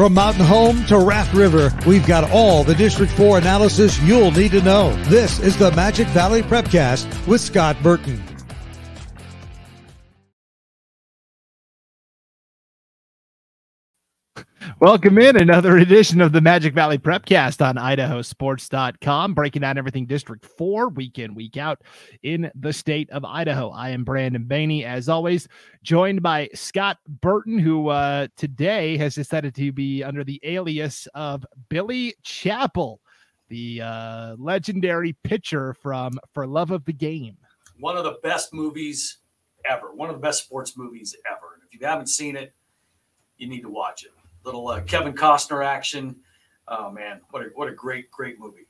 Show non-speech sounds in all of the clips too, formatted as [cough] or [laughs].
From Mountain Home to Raft River, we've got all the District 4 analysis you'll need to know. This is the Magic Valley Prepcast with Scott Burton. Welcome in another edition of the Magic Valley Prepcast on idahosports.com, breaking down everything District 4 week in, week out in the state of Idaho. I am Brandon Baney, as always, joined by Scott Burton, who uh, today has decided to be under the alias of Billy Chapel, the uh, legendary pitcher from For Love of the Game. One of the best movies ever, one of the best sports movies ever. And if you haven't seen it, you need to watch it little uh, Kevin Costner action. Oh man, what a what a great great movie.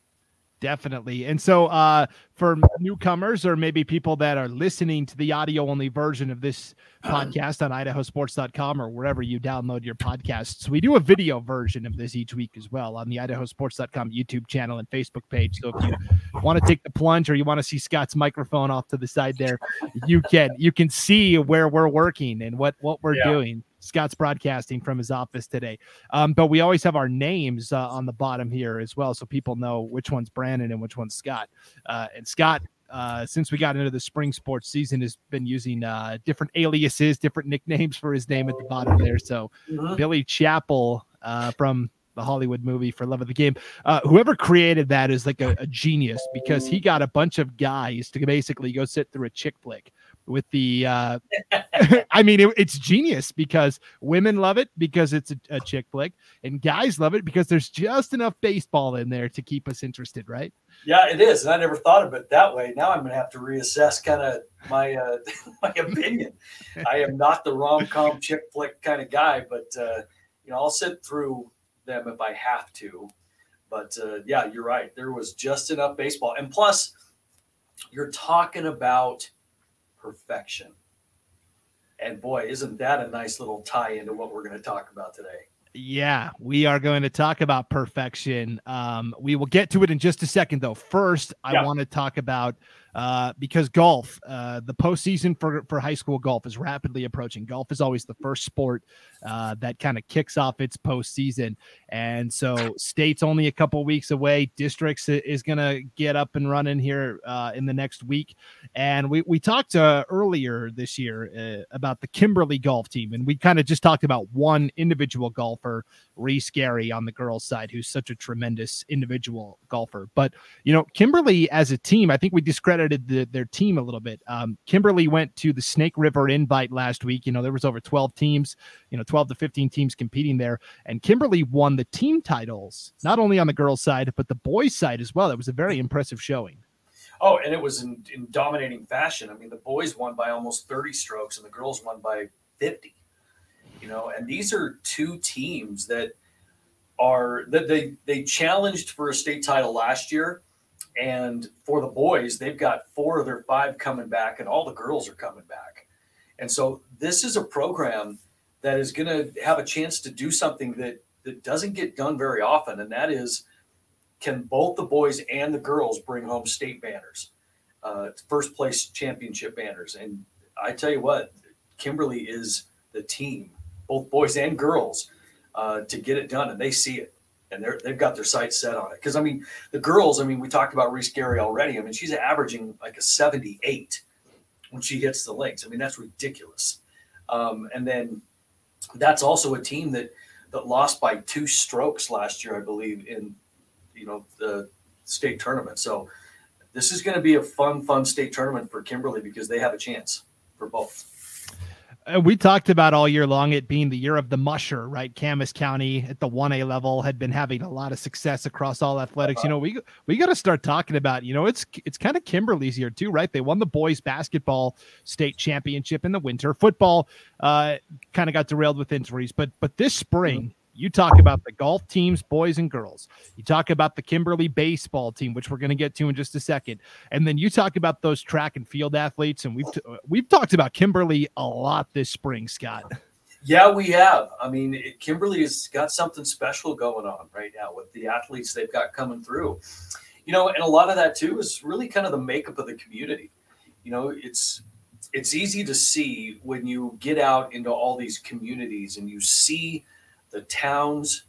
Definitely. And so uh for newcomers or maybe people that are listening to the audio only version of this [clears throat] podcast on idahosports.com or wherever you download your podcasts, we do a video version of this each week as well on the idahosports.com YouTube channel and Facebook page. So if you want to take the plunge or you want to see Scott's microphone off to the side there, you can you can see where we're working and what what we're yeah. doing. Scott's broadcasting from his office today. Um, but we always have our names uh, on the bottom here as well, so people know which one's Brandon and which one's Scott. Uh, and Scott, uh, since we got into the spring sports season, has been using uh, different aliases, different nicknames for his name at the bottom there. So mm-hmm. Billy Chapel uh, from the Hollywood movie for Love of the Game. Uh, whoever created that is like a, a, genius because he got a bunch of guys to basically go sit through a chick flick with the uh [laughs] [laughs] i mean it, it's genius because women love it because it's a, a, chick flick and guys love it because there's just enough baseball in there to keep us interested right? Yeah it is and i never thought of it that way. Now i'm gonna have to reassess kind of my uh [laughs] my opinion. I am not the rom-com chick flick kind of guy but uh you know i'll sit through them if i have to. But uh yeah you're right. There was just enough baseball. And plus you're talking about perfection. And boy, isn't that a nice little tie into what we're going to talk about today? Yeah, we are going to talk about perfection. Um, we will get to it in just a second, though. First, I yeah. want to talk about uh, because golf, uh, the postseason for, for high school golf is rapidly approaching. Golf is always the first sport uh, that kind of kicks off its postseason. And so, state's only a couple weeks away. Districts is going to get up and running here uh, in the next week. And we, we talked uh, earlier this year uh, about the Kimberly golf team, and we kind of just talked about one individual golfer, Reese Gary, on the girls' side, who's such a tremendous individual golfer. But, you know, Kimberly as a team, I think we discredit discredited the, their team a little bit. Um, Kimberly went to the Snake River Invite last week. You know, there was over 12 teams, you know, 12 to 15 teams competing there. And Kimberly won the team titles, not only on the girls' side, but the boys' side as well. That was a very impressive showing. Oh, and it was in, in dominating fashion. I mean, the boys won by almost 30 strokes and the girls won by 50. You know, and these are two teams that are that they they challenged for a state title last year and for the boys, they've got four of their five coming back, and all the girls are coming back. And so this is a program that is going to have a chance to do something that that doesn't get done very often, and that is can both the boys and the girls bring home state banners, uh, first place championship banners. And I tell you what, Kimberly is the team, both boys and girls, uh, to get it done, and they see it and they're they've got their sights set on it. Because I mean, the girls. I mean, we talked about Reese Gary already. I mean, she's averaging like a 78 when she hits the links. I mean, that's ridiculous. Um, and then that's also a team that that lost by two strokes last year, I believe, in you know the state tournament. So this is going to be a fun, fun state tournament for Kimberly because they have a chance for both. Uh, we talked about all year long it being the year of the musher, right? Camas County at the 1A level had been having a lot of success across all athletics. You know, we we got to start talking about, you know, it's it's kind of Kimberly's year too, right? They won the boys basketball state championship in the winter. Football uh kind of got derailed with injuries, but but this spring you talk about the golf teams, boys and girls. You talk about the Kimberly baseball team, which we're going to get to in just a second, and then you talk about those track and field athletes. And we've t- we've talked about Kimberly a lot this spring, Scott. Yeah, we have. I mean, Kimberly has got something special going on right now with the athletes they've got coming through. You know, and a lot of that too is really kind of the makeup of the community. You know, it's it's easy to see when you get out into all these communities and you see the towns.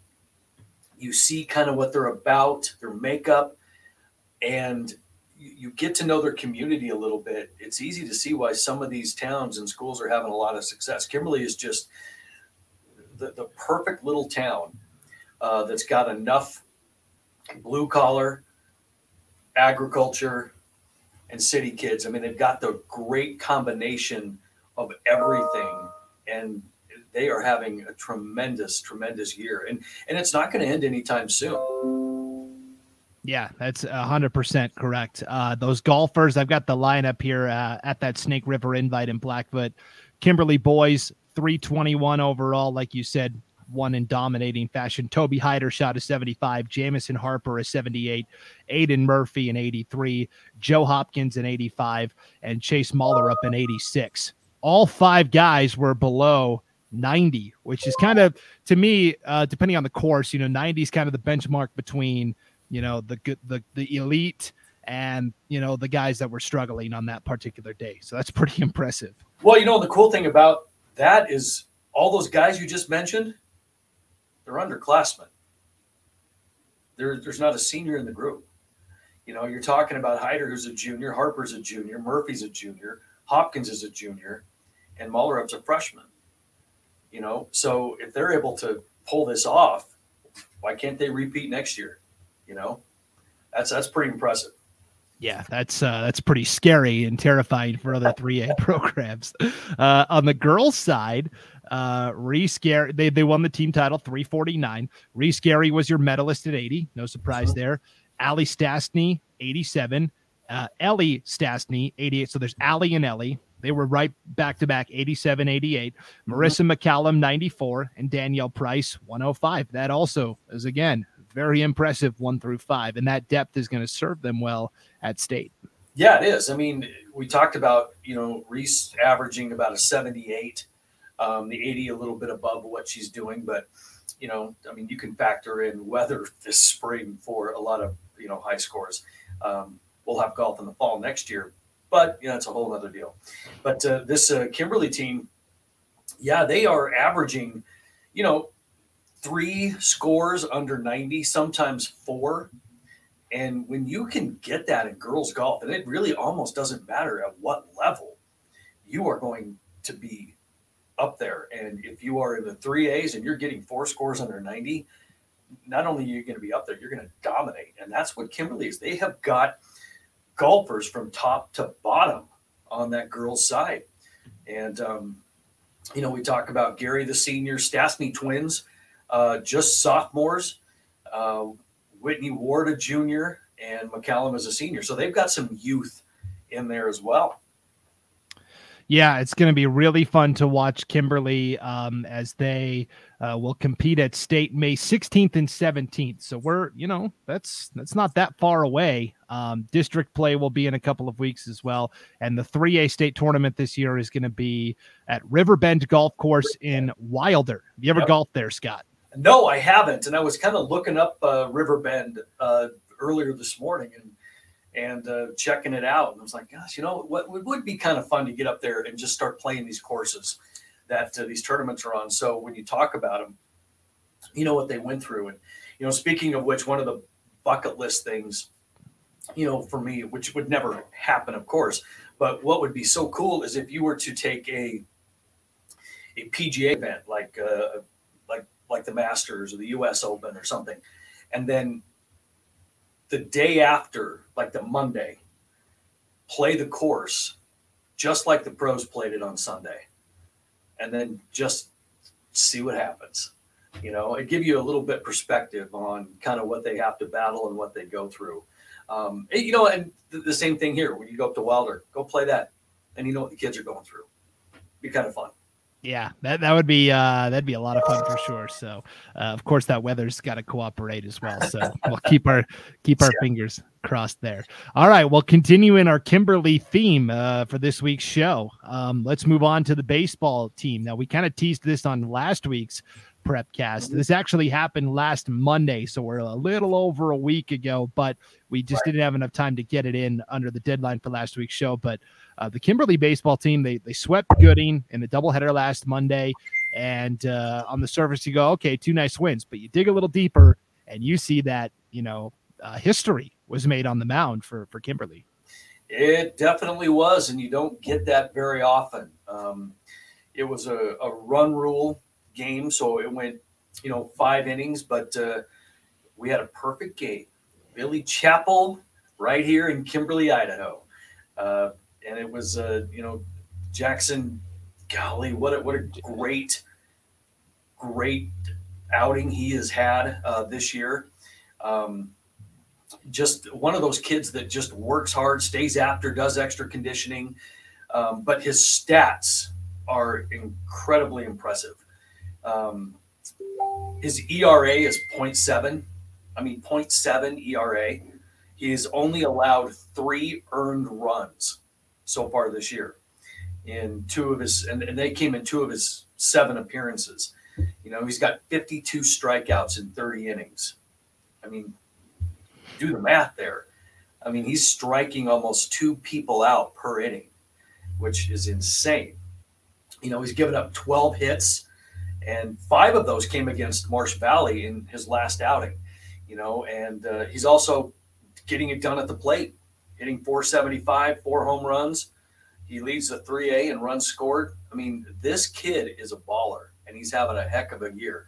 You see kind of what they're about, their makeup, and you get to know their community a little bit. It's easy to see why some of these towns and schools are having a lot of success. Kimberly is just the, the perfect little town uh, that's got enough blue collar, agriculture, and city kids. I mean, they've got the great combination of everything, and they are having a tremendous, tremendous year. And and it's not going to end anytime soon. Yeah, that's hundred percent correct. Uh, those golfers, I've got the lineup here uh, at that Snake River Invite in Blackfoot. Kimberly boys, three twenty one overall, like you said, won in dominating fashion. Toby Hyder shot a 75, Jamison Harper a 78, Aiden Murphy an 83, Joe Hopkins an 85, and Chase Mullerup an 86. All five guys were below 90, which is kind of to me, uh, depending on the course, you know, 90 is kind of the benchmark between you know the good the the elite and you know the guys that were struggling on that particular day. So that's [laughs] pretty impressive. Well, you know, the cool thing about that is all those guys you just mentioned they're underclassmen. There, there's not a senior in the group. You know, you're talking about Hyder, who's a junior, Harper's a junior, Murphy's a junior, Hopkins is a junior, and Mullerup's a freshman. You know, so if they're able to pull this off, why can't they repeat next year? You know, that's that's pretty impressive. Yeah, that's uh, that's pretty scary and terrifying for other 3A [laughs] programs. Uh, on the girls' side, uh, Reese Gary, they, they won the team title 349. Reese Gary was your medalist at 80. No surprise there. Allie Stastny, 87. Uh, Ellie Stastny, 88. So there's Allie and Ellie. They were right back to back 87, 88. Mm-hmm. Marissa McCallum, 94. And Danielle Price, 105. That also is, again, very impressive one through five. And that depth is going to serve them well at state. Yeah, it is. I mean, we talked about, you know, Reese averaging about a 78 um, the 80 a little bit above what she's doing, but you know, I mean, you can factor in weather [laughs] this spring for a lot of you know high scores. Um, we'll have golf in the fall next year, but you know, it's a whole other deal. But uh, this uh, Kimberly team, yeah, they are averaging, you know, three scores under 90, sometimes four. And when you can get that in girls golf, and it really almost doesn't matter at what level, you are going to be up there. And if you are in the three A's and you're getting four scores under 90, not only are you going to be up there, you're going to dominate. And that's what Kimberly is. They have got golfers from top to bottom on that girls' side. And, um, you know, we talk about Gary, the senior, Stastny twins, uh, just sophomores, uh, Whitney Ward, a junior, and McCallum is a senior. So they've got some youth in there as well. Yeah, it's going to be really fun to watch Kimberly um, as they uh, will compete at state May 16th and 17th. So we're, you know, that's that's not that far away. Um, district play will be in a couple of weeks as well, and the 3A state tournament this year is going to be at Riverbend Golf Course in Wilder. Have you ever yep. golfed there, Scott? No, I haven't, and I was kind of looking up uh, Riverbend uh, earlier this morning, and and uh, checking it out. And I was like, gosh, you know, what it would be kind of fun to get up there and just start playing these courses that uh, these tournaments are on. So when you talk about them, you know what they went through. And, you know, speaking of which, one of the bucket list things, you know, for me, which would never happen, of course, but what would be so cool is if you were to take a, a PGA event like, uh, like, like the Masters or the US Open or something, and then the day after, like the Monday, play the course just like the pros played it on Sunday, and then just see what happens. You know, it give you a little bit perspective on kind of what they have to battle and what they go through. Um, you know, and the, the same thing here when you go up to Wilder, go play that, and you know what the kids are going through. Be kind of fun. Yeah, that, that would be uh, that'd be a lot of fun for sure. So, uh, of course, that weather's got to cooperate as well. So we'll keep our keep our [laughs] yeah. fingers crossed there. All right, well, continuing our Kimberly theme uh, for this week's show, um, let's move on to the baseball team. Now, we kind of teased this on last week's prepcast. Mm-hmm. This actually happened last Monday, so we're a little over a week ago, but we just right. didn't have enough time to get it in under the deadline for last week's show. But uh, the Kimberly baseball team, they, they swept Gooding in the doubleheader last Monday. And uh, on the surface, you go, okay, two nice wins. But you dig a little deeper and you see that, you know, uh, history was made on the mound for, for Kimberly. It definitely was. And you don't get that very often. Um, it was a, a run rule game. So it went, you know, five innings, but uh, we had a perfect game. Billy Chapel right here in Kimberly, Idaho. Uh, and it was, uh, you know, Jackson, golly, what a, what a great, great outing he has had uh, this year. Um, just one of those kids that just works hard, stays after, does extra conditioning. Um, but his stats are incredibly impressive. Um, his ERA is 0.7. I mean, 0.7 ERA. He's only allowed three earned runs so far this year in two of his, and, and they came in two of his seven appearances. You know, he's got 52 strikeouts in 30 innings. I mean, do the math there. I mean, he's striking almost two people out per inning, which is insane. You know, he's given up 12 hits, and five of those came against Marsh Valley in his last outing. You know, and uh, he's also getting it done at the plate, hitting 475, four home runs. He leads the 3A and runs scored. I mean, this kid is a baller, and he's having a heck of a year.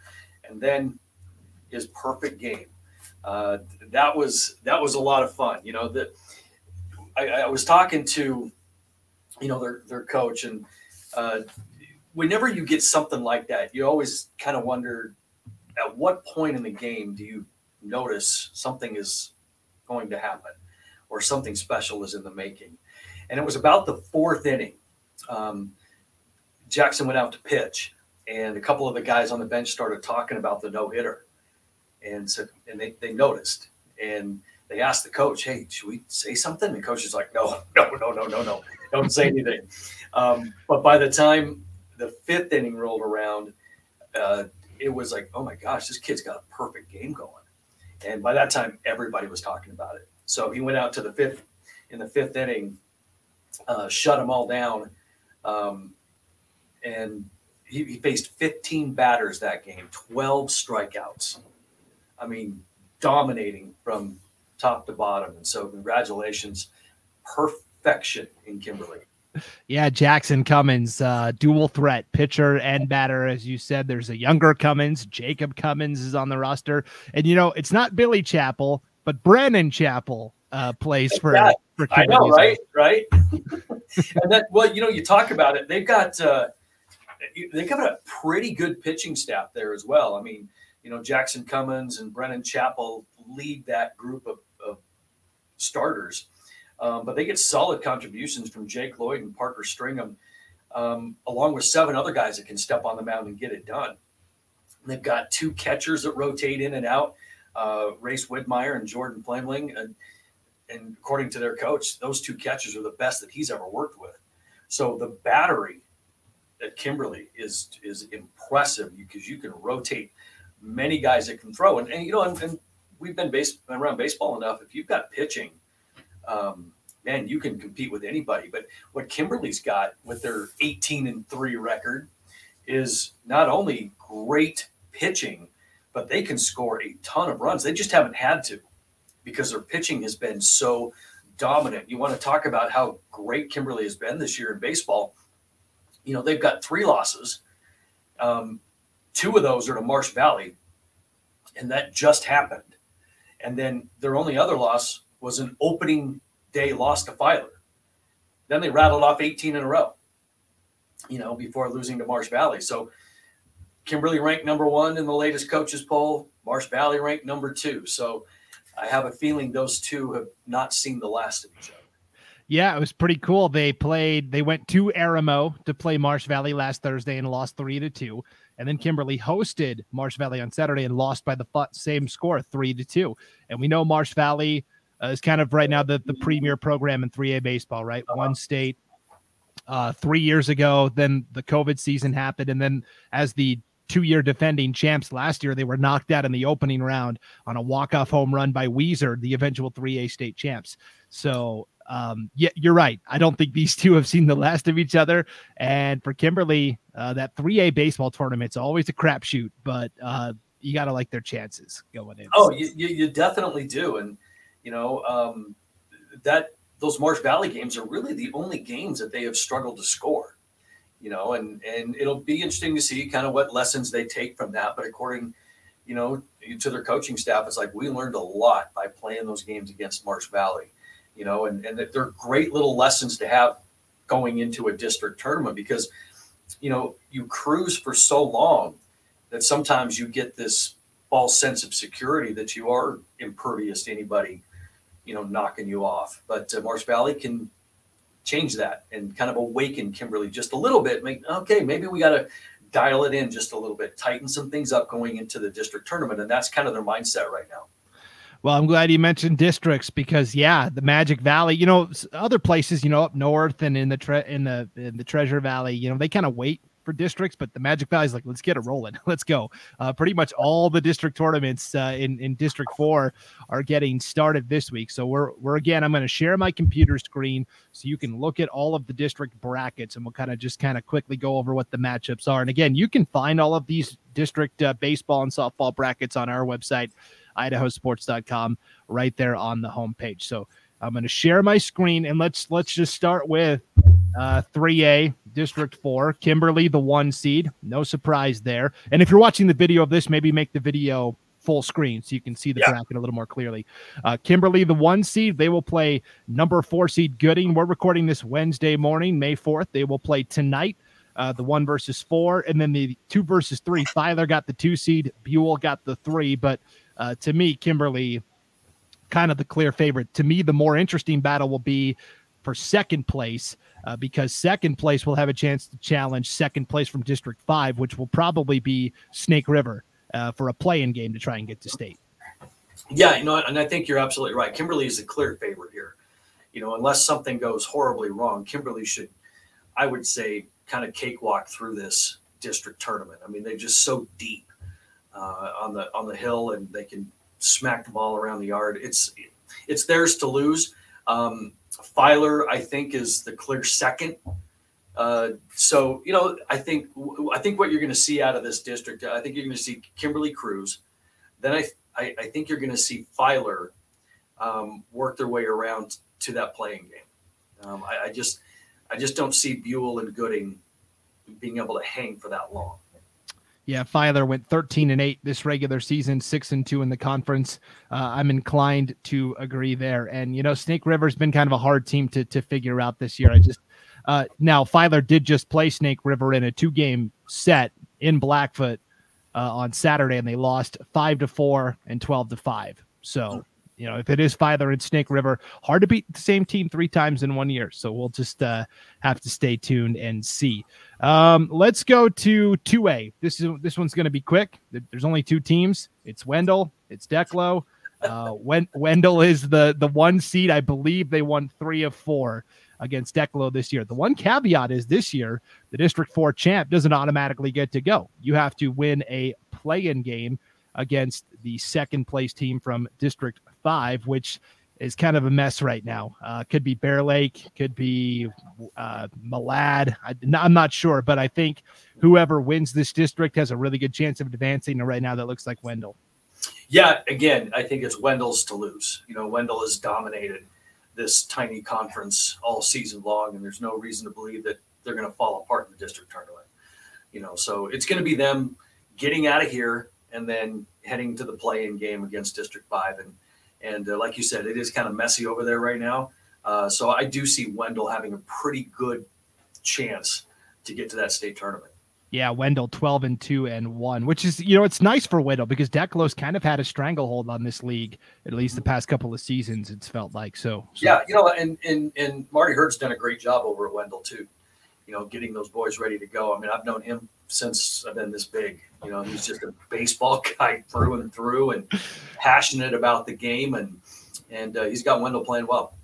And then his perfect game. Uh, that was that was a lot of fun. You know that I, I was talking to, you know, their their coach, and uh, whenever you get something like that, you always kind of wonder at what point in the game do you notice something is going to happen or something special is in the making. And it was about the fourth inning. Um, Jackson went out to pitch, and a couple of the guys on the bench started talking about the no hitter, and said, and they, they noticed, and they asked the coach, "Hey, should we say something?" And the coach is like, "No, [laughs] no, no, no, no, no, don't say anything." Um, but by the time the fifth inning rolled around, uh, it was like, "Oh my gosh, this kid's got a perfect game going." And by that time, everybody was talking about it. So he went out to the fifth in the fifth inning, uh, shut them all down, um, and he, he, faced 15 batters that game, 12 strikeouts. I mean, dominating from top to bottom. And so, congratulations, perfection in Kimberly. Yeah, Jackson Cummins, uh, dual threat pitcher and batter. As you said, there's a younger Cummins. Jacob Cummins is on the roster. And, you know, it's not Billy Chapel, but Brennan Chapel uh, plays for, yeah, for I know, right? Right. [laughs] and that, well, you know, you talk about it. They've got, uh, they've got a pretty good pitching staff there as well. I mean, you know, Jackson Cummins and Brennan Chapel lead that group of, of starters. Um, but they get solid contributions from Jake Lloyd and Parker Stringham, um, along with seven other guys that can step on the mound and get it done. They've got two catchers that rotate in and out, uh, Race Widmeyer and Jordan Flamling. And, and according to their coach, those two catches are the best that he's ever worked with. So the battery at Kimberly is is impressive because you can rotate many guys that can throw. And, and you know, and, and we've been base, around baseball enough. If you've got pitching – um, man, you can compete with anybody. But what Kimberly's got with their 18 and three record is not only great pitching, but they can score a ton of runs. They just haven't had to because their pitching has been so dominant. You want to talk about how great Kimberly has been this year in baseball. You know, they've got three losses. Um, two of those are to Marsh Valley, and that just happened. And then their only other loss was an opening day loss to Filer. Then they rattled off 18 in a row, you know, before losing to Marsh Valley. So Kimberly ranked number one in the latest coaches poll. Marsh Valley ranked number two. So I have a feeling those two have not seen the last of each other. Yeah, it was pretty cool. They played, they went to Arimo to play Marsh Valley last Thursday and lost three to two. And then Kimberly hosted Marsh Valley on Saturday and lost by the same score, three to two. And we know Marsh Valley uh, is kind of right now the, the premier program in 3A baseball, right? Uh-huh. Won state uh, three years ago. Then the COVID season happened. And then as the two year defending champs last year, they were knocked out in the opening round on a walk off home run by Weiser, the eventual 3A state champs. So um, yeah, you're right. I don't think these [laughs] two have seen the last of each other. And for Kimberly, uh, that 3A baseball tournament's always a crapshoot, but uh, you got to like their chances going in. Oh, you, you, you definitely do. And, you know, um, that those Marsh Valley games are really the only games that they have struggled to score, you know, and, and it'll be interesting to see kind of what lessons they take from that. But according, you know, to their coaching staff, it's like we learned a lot by playing those games against Marsh Valley you know, and, and they're great little lessons to have going into a district tournament because, you know, you cruise for so long that sometimes you get this false sense of security that you are impervious to anybody, you know, knocking you off. But uh, Marsh Valley can change that and kind of awaken Kimberly just a little bit. Make okay, maybe we got to dial it in just a little bit, tighten some things up going into the district tournament, and that's kind of their mindset right now. Well, I'm glad you mentioned districts because yeah, the Magic Valley, you know, other places, you know, up north and in the tre- in the in the Treasure Valley, you know, they kind of wait for districts, but the Magic Valley is like, let's get it rolling, [laughs] let's go. Uh, pretty much all the district tournaments uh, in in District Four are getting started this week. So we're we're again, I'm going to share my computer screen so you can look at all of the district brackets, and we'll kind of just kind of quickly go over what the matchups are. And again, you can find all of these district uh, baseball and softball brackets on our website idahosports.com right there on the homepage. So I'm going to share my screen and let's let's just start with uh, 3A District 4, Kimberly the 1 seed. No surprise there. And if you're watching the video of this, maybe make the video full screen so you can see the yeah. bracket a little more clearly. Uh, Kimberly, the one seed, they will play number four seed Gooding. We're recording this Wednesday morning, May 4th. They will play tonight. Uh, the one versus four, and then the two versus three. Filer got the two seed, Buhl got the three, but uh, to me, Kimberly, kind of the clear favorite. To me, the more interesting battle will be for second place uh, because second place will have a chance to challenge second place from District 5, which will probably be Snake River uh, for a play in game to try and get to state. Yeah, you know, and I think you're absolutely right. Kimberly is a clear favorite here. You know, unless something goes horribly wrong, Kimberly should, I would say, kind of cakewalk through this district tournament. I mean, they're just so deep uh, on the on the hill, and they can smack the ball around the yard. It's it's theirs to lose. Um, Filer, I think, is the clear second. Uh, so you know, I think I think what you're going to see out of this district, I think you're going to see Kimberly cruise. Then I I, I think you're going to see Filer um, work their way around to that play-in game. Um, I, I just I just don't see Buhl and Gooding being able to hang for that long. Yeah, Filer went 13 and 8 this regular season, 6 and 2 in the conference. Uh, I'm inclined to agree there. And you know, Snake River's been kind of a hard team to to figure out this year. I just uh, now Filer did just play Snake River in a two game set in Blackfoot uh, on Saturday, and they lost five to four and 12 to five. So you know, if it is Filer and Snake River, hard to beat the same team three times in one year. So we'll just uh, have to stay tuned and see. Um, let's go to 2A. This is this one's going to be quick. There's only two teams. It's Wendell. It's Declo. Uh, Wendell is the the one seed. I believe they won three of four against Declo this year. The one caveat is this year the District Four champ doesn't automatically get to go. You have to win a play-in game against the second place team from District five, which is kind of a mess right now. Uh, could be Bear Lake, could be uh, Malad. I, am not sure, but I think whoever wins this district has a really good chance of advancing. And right now, that looks like Wendell. Yeah, again, I think it's Wendell's to lose. You know, Wendell has dominated this tiny conference all season long, and there's no reason to believe that they're going to fall apart in the district tournament. You know, so it's going to be them getting out of here and then heading to the play-in game against District Five and and uh, like you said, it is kind of messy over there right now. Uh, so I do see Wendell having a pretty good chance to get to that state tournament. Yeah, Wendell 12 and 2 and 1, which is, you know, it's nice for Wendell because Declos kind of had a stranglehold on this league, at least the past couple of seasons, it's felt like. So, so. yeah, you know, and, and, and Marty Hurd's done a great job over at Wendell too, you know, getting those boys ready to go. I mean, I've known him since I've been this big. You know, he's just a baseball [laughs] guy through and through, and passionate about the game, and and uh, he's got Wendell playing well.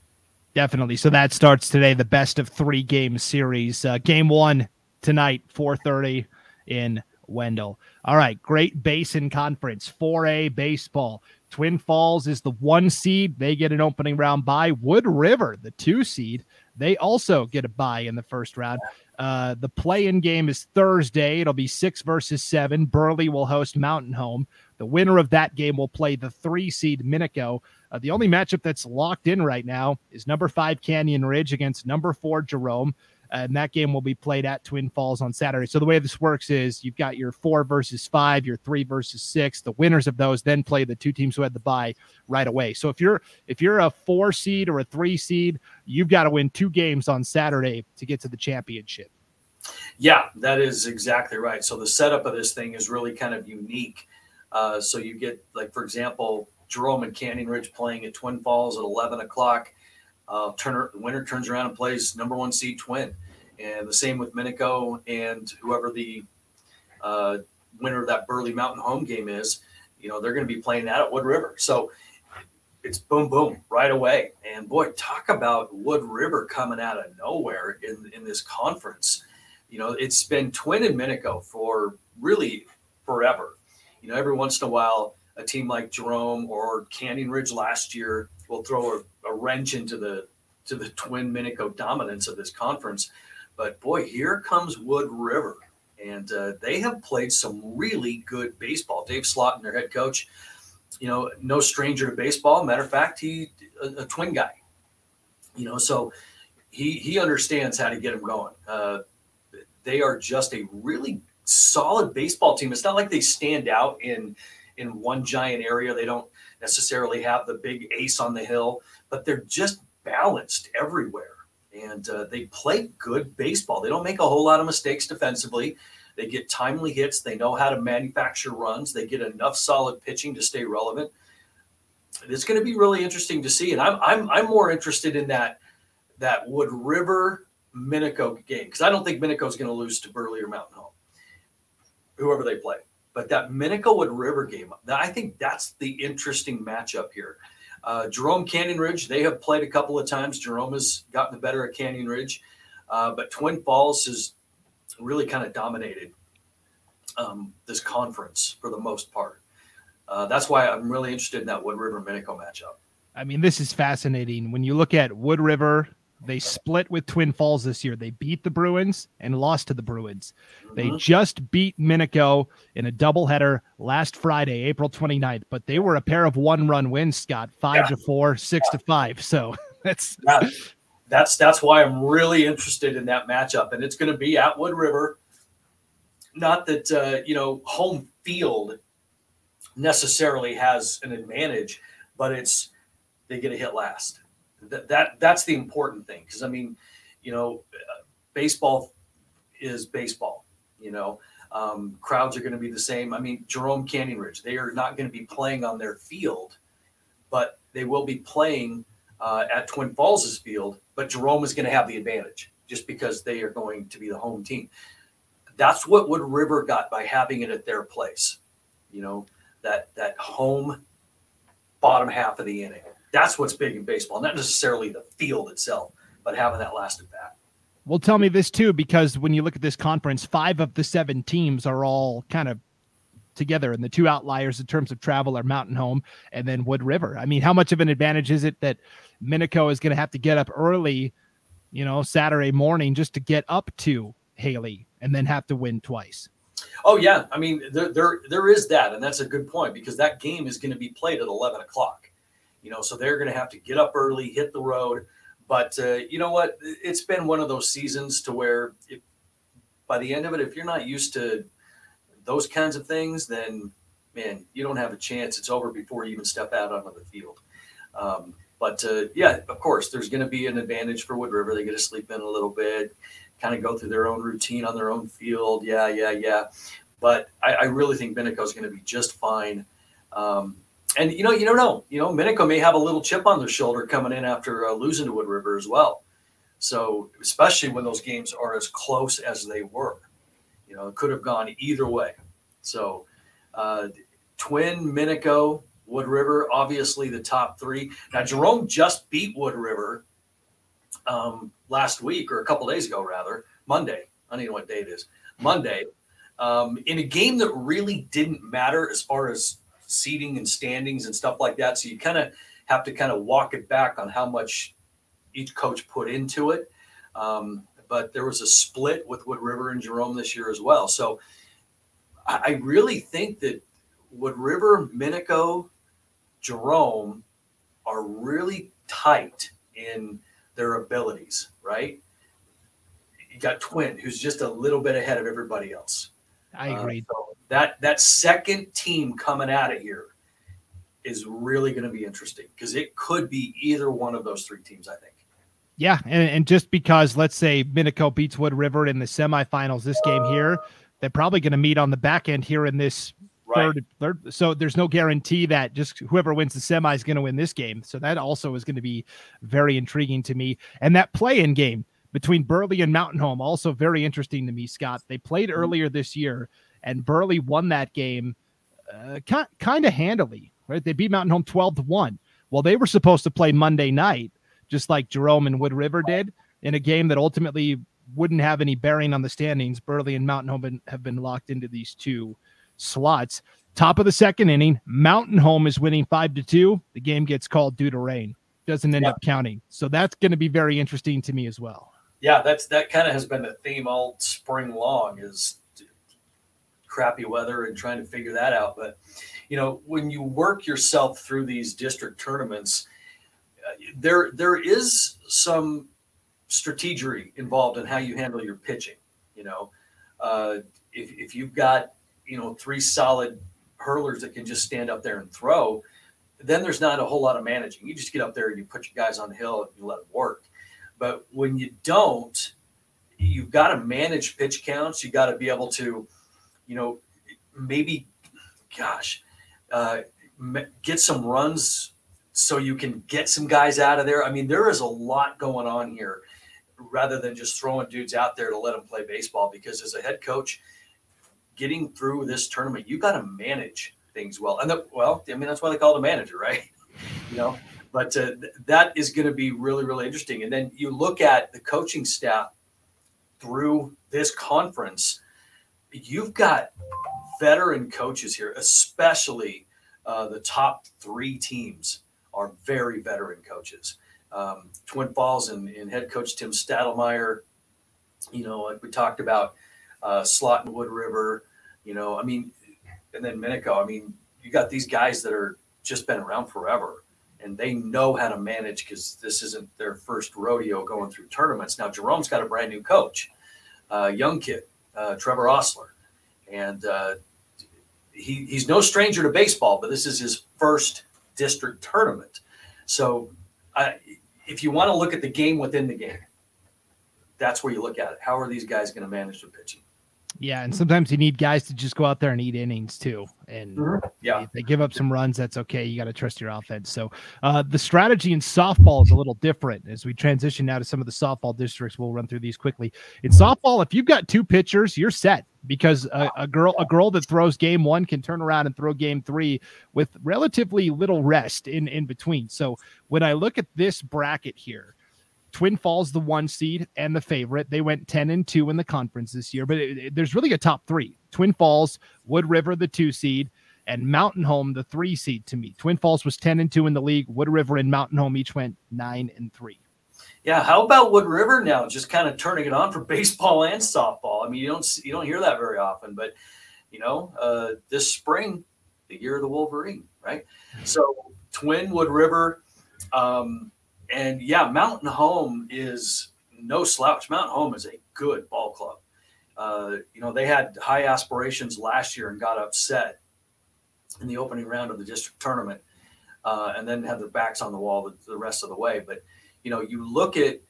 Definitely. So that starts today, the best of three game series. Uh, game one tonight, four thirty in Wendell. All right, Great Basin Conference, 4A baseball. Twin Falls is the one seed. They get an opening round bye Wood River, the two seed, they also get a bye in the first round. Uh, the play-in game is Thursday. It'll be six versus seven. Burley will host Mountain Home. The winner of that game will play the three seed Minico. Uh, the only matchup that's locked in right now is number five Canyon Ridge against number four Jerome and that game will be played at Twin Falls on Saturday. So the way this works is you've got your four versus five, your three versus six. The winners of those then play the two teams who had the bye right away. So if you're if you're a four seed or a three seed, you've got to win two games on Saturday to get to the championship. Yeah, that is exactly right. So the setup of this thing is really kind of unique. Uh, so you get like, for example, Jerome and Canyon Ridge playing at Twin Falls at 11 o'clock. Uh, Turner, the winner turns around and plays number one seed Twin, and the same with Minico and whoever the uh, winner of that Burley Mountain home game is. You know, they're going to be playing that at Wood River. So it's boom, boom right away. And boy, talk about Wood River coming out of nowhere in in this conference. You know, it's been Twin and Minico for really forever. You know, every once in a while, a team like Jerome or Canyon Ridge last year will throw a a wrench into the to the twin Minico dominance of this conference. But boy, here comes Wood River, and uh, they have played some really good baseball. Dave Slotin, their head coach, you know, no stranger to baseball. Matter of fact, he a, a twin guy. You know, so he he understands how to get them going. Uh, they are just a really solid baseball team. It's not like they stand out in in one giant area. They don't necessarily have the big ace on the hill, but they're just balanced everywhere. And uh, they play good baseball. They don't make a whole lot of mistakes defensively. They get timely hits. They know how to manufacture runs. They get enough solid pitching to stay relevant. It's going to be really interesting to see. And I'm, I'm, I'm more interested in that, that Wood River Minico game because I don't think Minico is going to lose to Burley or Mountain Home, whoever they play. But that Minico River game, I think that's the interesting matchup here. Uh, Jerome Canyon Ridge, they have played a couple of times. Jerome has gotten the better of Canyon Ridge, uh, but Twin Falls has really kind of dominated um, this conference for the most part. Uh, that's why I'm really interested in that Wood River Minico matchup. I mean, this is fascinating. When you look at Wood River they split with Twin Falls this year. They beat the Bruins and lost to the Bruins. Mm-hmm. They just beat Minico in a doubleheader last Friday, April 29th, but they were a pair of one run wins, Scott, five yeah. to four, six yeah. to five. So [laughs] that's yeah. that's that's why I'm really interested in that matchup. And it's going to be at Wood River. Not that uh, you know, home field necessarily has an advantage, but it's they get a hit last that, that that's the important thing because I mean, you know, baseball is baseball. You know, um, crowds are going to be the same. I mean, Jerome Canyon Ridge, they are not going to be playing on their field, but they will be playing uh, at Twin Falls' field. But Jerome is going to have the advantage just because they are going to be the home team. That's what Wood River got by having it at their place. You know, that that home bottom half of the inning. That's what's big in baseball, not necessarily the field itself, but having that last at bat. Well, tell me this too, because when you look at this conference, five of the seven teams are all kind of together, and the two outliers in terms of travel are Mountain Home and then Wood River. I mean, how much of an advantage is it that Minico is going to have to get up early, you know, Saturday morning just to get up to Hailey and then have to win twice? Oh yeah, I mean there there there is that, and that's a good point because that game is going to be played at eleven o'clock you know, so they're going to have to get up early, hit the road. But uh, you know what? It's been one of those seasons to where if, by the end of it, if you're not used to those kinds of things, then man, you don't have a chance. It's over before you even step out onto the field. Um, but uh, yeah, of course, there's going to be an advantage for Wood River. They get to sleep in a little bit, kind of go through their own routine on their own field. Yeah, yeah, yeah. But I, I really think Minico is going to be just fine. Um, and you know, you don't know. You know, Minico may have a little chip on their shoulder coming in after uh, losing to Wood River as well. So, especially when those games are as close as they were, you know, it could have gone either way. So, uh, Twin, Minico, Wood River, obviously the top three. Now, Jerome just beat Wood River um, last week or a couple days ago, rather Monday. I don't even know what day it is. Monday. um, in a game that really didn't matter as far as seating and standings and stuff like that. So you kind of have to kind of walk it back on how much each coach put into it. Um, but there was a split with Wood River and Jerome this year as well. So I, really think that Wood River, Minico, Jerome are really tight in their abilities, right? You got Twin, who's just a little bit ahead of everybody else. I uh, agree. Uh, so that that second team coming out of here is really going to be interesting because it could be either one of those three teams. I think. Yeah, and, and just because let's say Minico beats Wood River in the semifinals this game here, they're probably going to meet on the back end here in this right. third third. So there's no guarantee that just whoever wins the semi is going to win this game. So that also is going to be very intriguing to me. And that play-in game between Burley and Mountain Home also very interesting to me, Scott. They played mm-hmm. earlier this year, and Burley won that game uh, kind of handily. Right, they beat Mountain Home twelve to one. Well, they were supposed to play Monday night just like Jerome and Wood River did in a game that ultimately wouldn't have any bearing on the standings. Burley and Mountain Home have been locked into these two slots. Top of the second inning, Mountain Home is winning five to two. The game gets called due to rain. Doesn't end yeah. up counting. So that's going to be very interesting to me as well. Yeah, that's that kind of has been the theme all spring long is crappy weather and trying to figure that out. But you know, when you work yourself through these district tournaments, there there is some strategery involved in how you handle your pitching. You know, uh, if if you've got you know three solid hurlers that can just stand up there and throw, then there's not a whole lot of managing. You just get up there and you put your guys on the hill and you let them work. But when you don't, you've got to manage pitch counts. You got to be able to, you know, maybe, gosh, uh, get some runs so you can get some guys out of there. I mean, there is a lot going on here rather than just throwing dudes out there to let them play baseball because as a head coach, getting through this tournament, you got to manage things well. And the, well, I mean, that's why they call it a manager, right? [laughs] you know, but uh, th- that is going to be really, really interesting. And then you look at the coaching staff through this conference, you've got veteran coaches here, especially uh, the top three teams are very veteran coaches. Um, Twin Falls and, and, head coach Tim Stadelmeyer, you know, like we talked about, uh, Slotin Wood River, you know, I mean, and then Minico. I mean, you got these guys that are just been around forever and they know how to manage because this isn't their first rodeo going through tournaments. Now, Jerome's got a brand new coach, uh, young kid, uh, Trevor Osler, and uh, he, he's no stranger to baseball, but this is his first district tournament. So, I, if you want to look at the game within the game, that's where you look at it. How are these guys going to manage their pitching? Yeah, and sometimes you need guys to just go out there and eat innings too. And mm-hmm. yeah, they give up some runs. That's okay. You got to trust your offense. So uh, the strategy in softball is a little different as we transition now to some of the softball districts. We'll run through these quickly. In softball, if you've got two pitchers, you're set because a, a, girl a girl that throws game one can turn around and throw game three with relatively little rest in in between. So when I look at this bracket here, Twin Falls the one seed and the favorite. They went ten and two in the conference this year, but it, it, there's really a top three: Twin Falls, Wood River the two seed, and Mountain Home the three seed. To me, Twin Falls was ten and two in the league. Wood River and Mountain Home each went nine and three. Yeah, how about Wood River now? Just kind of turning it on for [laughs] baseball and softball. I mean, you don't you don't hear that very often, but you know, uh, this spring, the year of the Wolverine, right? So Twin Wood River, um, and yeah, Mountain Home is no slouch. Mountain Home is a good ball club. Uh, you know, they had high aspirations last year and got upset in the opening round of the district tournament, uh, and then had their backs on the wall the, the rest of the way, but you know, you look at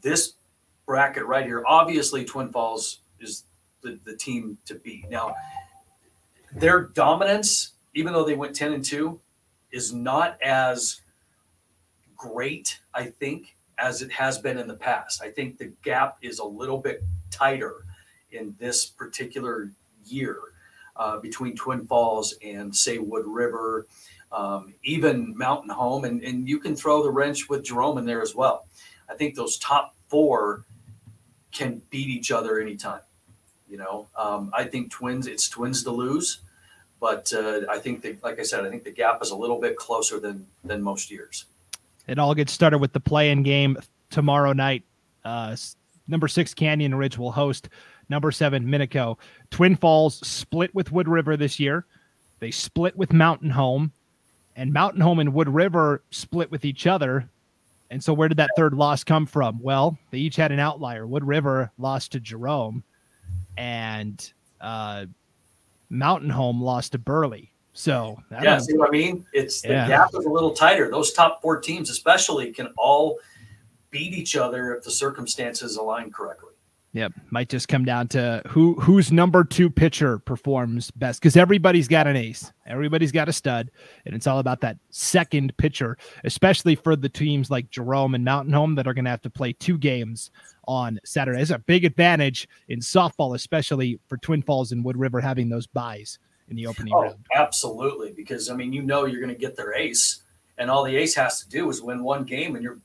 this bracket right here. Obviously, Twin Falls is the, the team to beat. Now, their dominance, even though they went 10 and 2, is not as great, I think, as it has been in the past. I think the gap is a little bit tighter in this particular year uh, between Twin Falls and, say, Wood River um, even Mountain Home, and, and you can throw the wrench with Jerome in there as well. I think those top four can beat each other anytime. You know, um, I think Twins. It's Twins to lose, but uh, I think that, like I said, I think the gap is a little bit closer than than most years. It all gets started with the play-in game tomorrow night. Uh, number six Canyon Ridge will host number seven Minico. Twin Falls split with Wood River this year. They split with Mountain Home, and Mountain Home and Wood River split with each other. And so, where did that third loss come from? Well, they each had an outlier. Wood River lost to Jerome, and uh, Mountain Home lost to Burley. So, yeah, see what I mean? It's the yeah. gap is a little tighter. Those top four teams, especially, can all beat each other if the circumstances align correctly. Yep, might just come down to who whose number two pitcher performs best because everybody's got an ace, everybody's got a stud, and it's all about that second pitcher, especially for the teams like Jerome and Mountain Home that are going to have to play two games on Saturday. It's a big advantage in softball, especially for Twin Falls and Wood River having those byes in the opening oh, round. Absolutely, because I mean, you know, you're going to get their ace, and all the ace has to do is win one game, and you're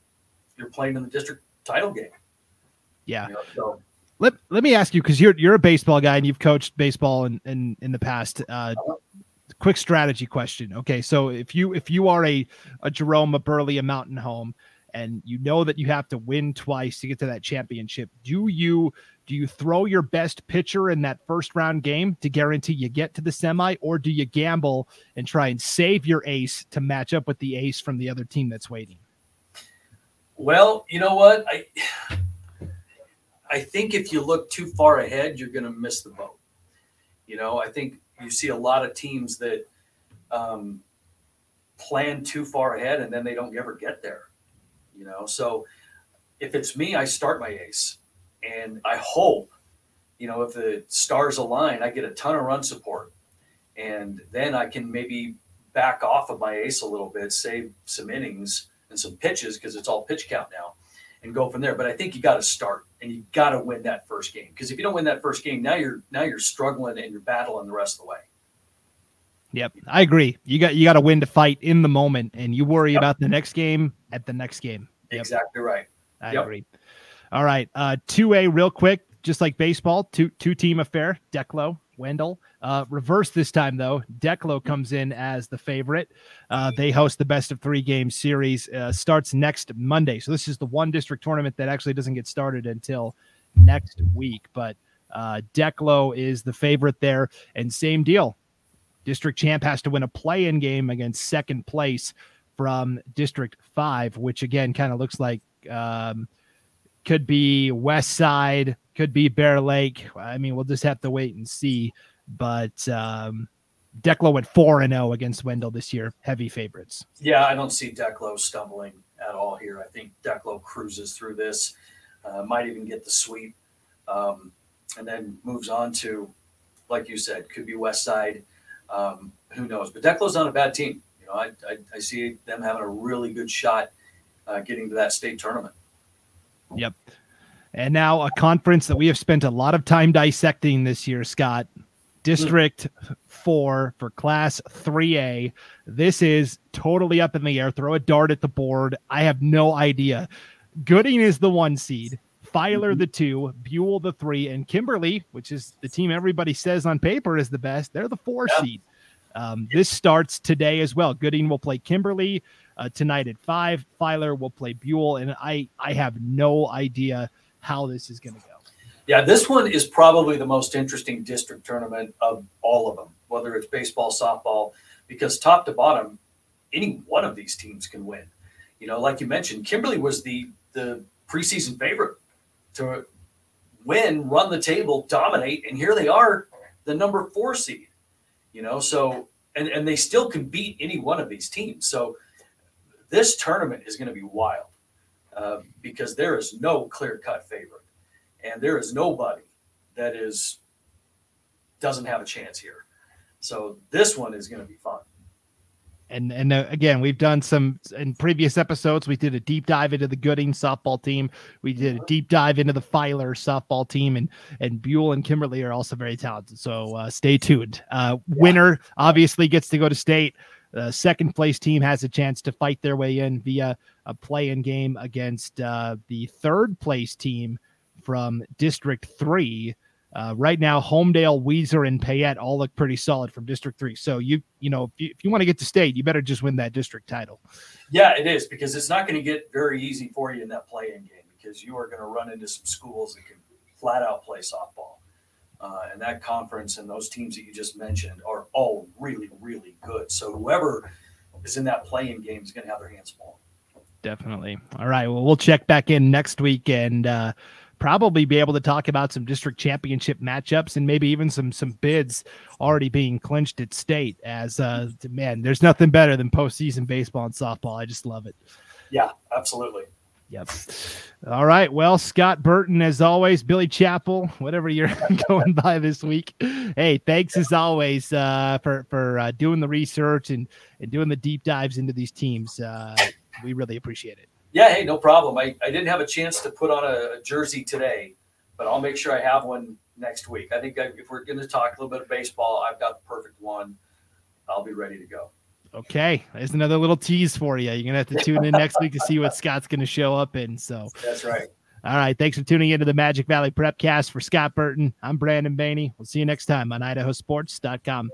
you're playing in the district title game. Yeah. You know, so let, let me ask you because you're you're a baseball guy and you've coached baseball in in, in the past. Uh, quick strategy question. Okay, so if you if you are a a Jerome, a Burley, a Mountain Home, and you know that you have to win twice to get to that championship, do you do you throw your best pitcher in that first round game to guarantee you get to the semi, or do you gamble and try and save your ace to match up with the ace from the other team that's waiting? Well, you know what I I think if you look too far ahead, you're going to miss the boat. You know, I think you see a lot of teams that um, plan too far ahead and then they don't ever get there. You know, so if it's me, I start my ace and I hope, you know, if the stars align, I get a ton of run support and then I can maybe back off of my ace a little bit, save some innings and some pitches because it's all pitch count now and go from there. But I think you got to start and you got to win that first game because if you don't win that first game, now you're now you're struggling and you're battling the rest of the way. Yep, I agree. You got you got to win to fight in the moment, and you worry yep. about the next game at the next game. Yep. Exactly right. I yep. agree. All right, uh, two A real quick, just like baseball, two two team affair. Declo Wendell. Uh, reverse this time, though. Declo comes in as the favorite. Uh, they host the best of three game series. Uh, starts next Monday. So this is the one district tournament that actually doesn't get started until next week. But uh, Declo is the favorite there. And same deal. District champ has to win a play in game against second place from District 5, which again kind of looks like um, could be West Side, could be Bear Lake. I mean, we'll just have to wait and see. But um, Declo went four and zero oh against Wendell this year. Heavy favorites. Yeah, I don't see Declo stumbling at all here. I think Declo cruises through this. Uh, might even get the sweep, um, and then moves on to, like you said, could be West Side. Um, who knows? But Declo's not a bad team. You know, I, I, I see them having a really good shot uh, getting to that state tournament. Yep. And now a conference that we have spent a lot of time dissecting this year, Scott. District four for Class 3A. This is totally up in the air. Throw a dart at the board. I have no idea. Gooding is the one seed, Filer the two, Buhl the three, and Kimberly, which is the team everybody says on paper is the best, they're the four yeah. seed. Um, this starts today as well. Gooding will play Kimberly uh, tonight at five. Filer will play Buhl, and I I have no idea how this is going to go. Yeah, this one is probably the most interesting district tournament of all of them, whether it's baseball, softball, because top to bottom, any one of these teams can win. You know, like you mentioned, Kimberly was the the preseason favorite to win, run the table, dominate, and here they are, the number four seed. You know, so and and they still can beat any one of these teams. So this tournament is going to be wild. Uh, because there is no clear cut favorite, and there is nobody that is doesn't have a chance here. So this one is going to be fun. And and uh, again, we've done some in previous episodes. We did a deep dive into the Gooding softball team. We did a deep dive into the Filer softball team, and and Buhl and Kimberly are also very talented. So uh, stay tuned. Uh. Winner obviously gets to go to state. The second place team has a chance to fight their way in via a play in game against uh, the third place team from District 3. Uh, right now, Homedale, Weiser, and Payette all look pretty solid from District Three. So you you know if you, if you want to get to state, you better just win that district title. Yeah, it is because it's not going to get very easy for you in that play-in game because you are going to run into some schools that can flat out play softball. Uh, and that conference and those teams that you just mentioned are all really, really good. So whoever is in that play-in game is going to have their hands full. Definitely. All right. Well, we'll check back in next week and uh, probably be able to talk about some district championship matchups and maybe even some some bids already being clinched at state. As uh, man, there's nothing better than postseason baseball and softball. I just love it. Yeah, absolutely. Yep. All right. Well, Scott Burton, as always, Billy Chapel, whatever you're [laughs] going by this week. Hey, thanks as always uh, for for uh, doing the research and and doing the deep dives into these teams. Uh, we really appreciate it. Yeah. Hey, no problem. I, I didn't have a chance to put on a, a jersey today, but I'll make sure I have one next week. I think I, if we're going to talk a little bit of baseball, I've got the perfect one. I'll be ready to go. Okay, there's another little tease for you. You're gonna have to tune in next week to see what Scott's gonna show up in. So that's right. All right, thanks for tuning into the Magic Valley Prepcast for Scott Burton. I'm Brandon Baney. We'll see you next time on IdahoSports.com.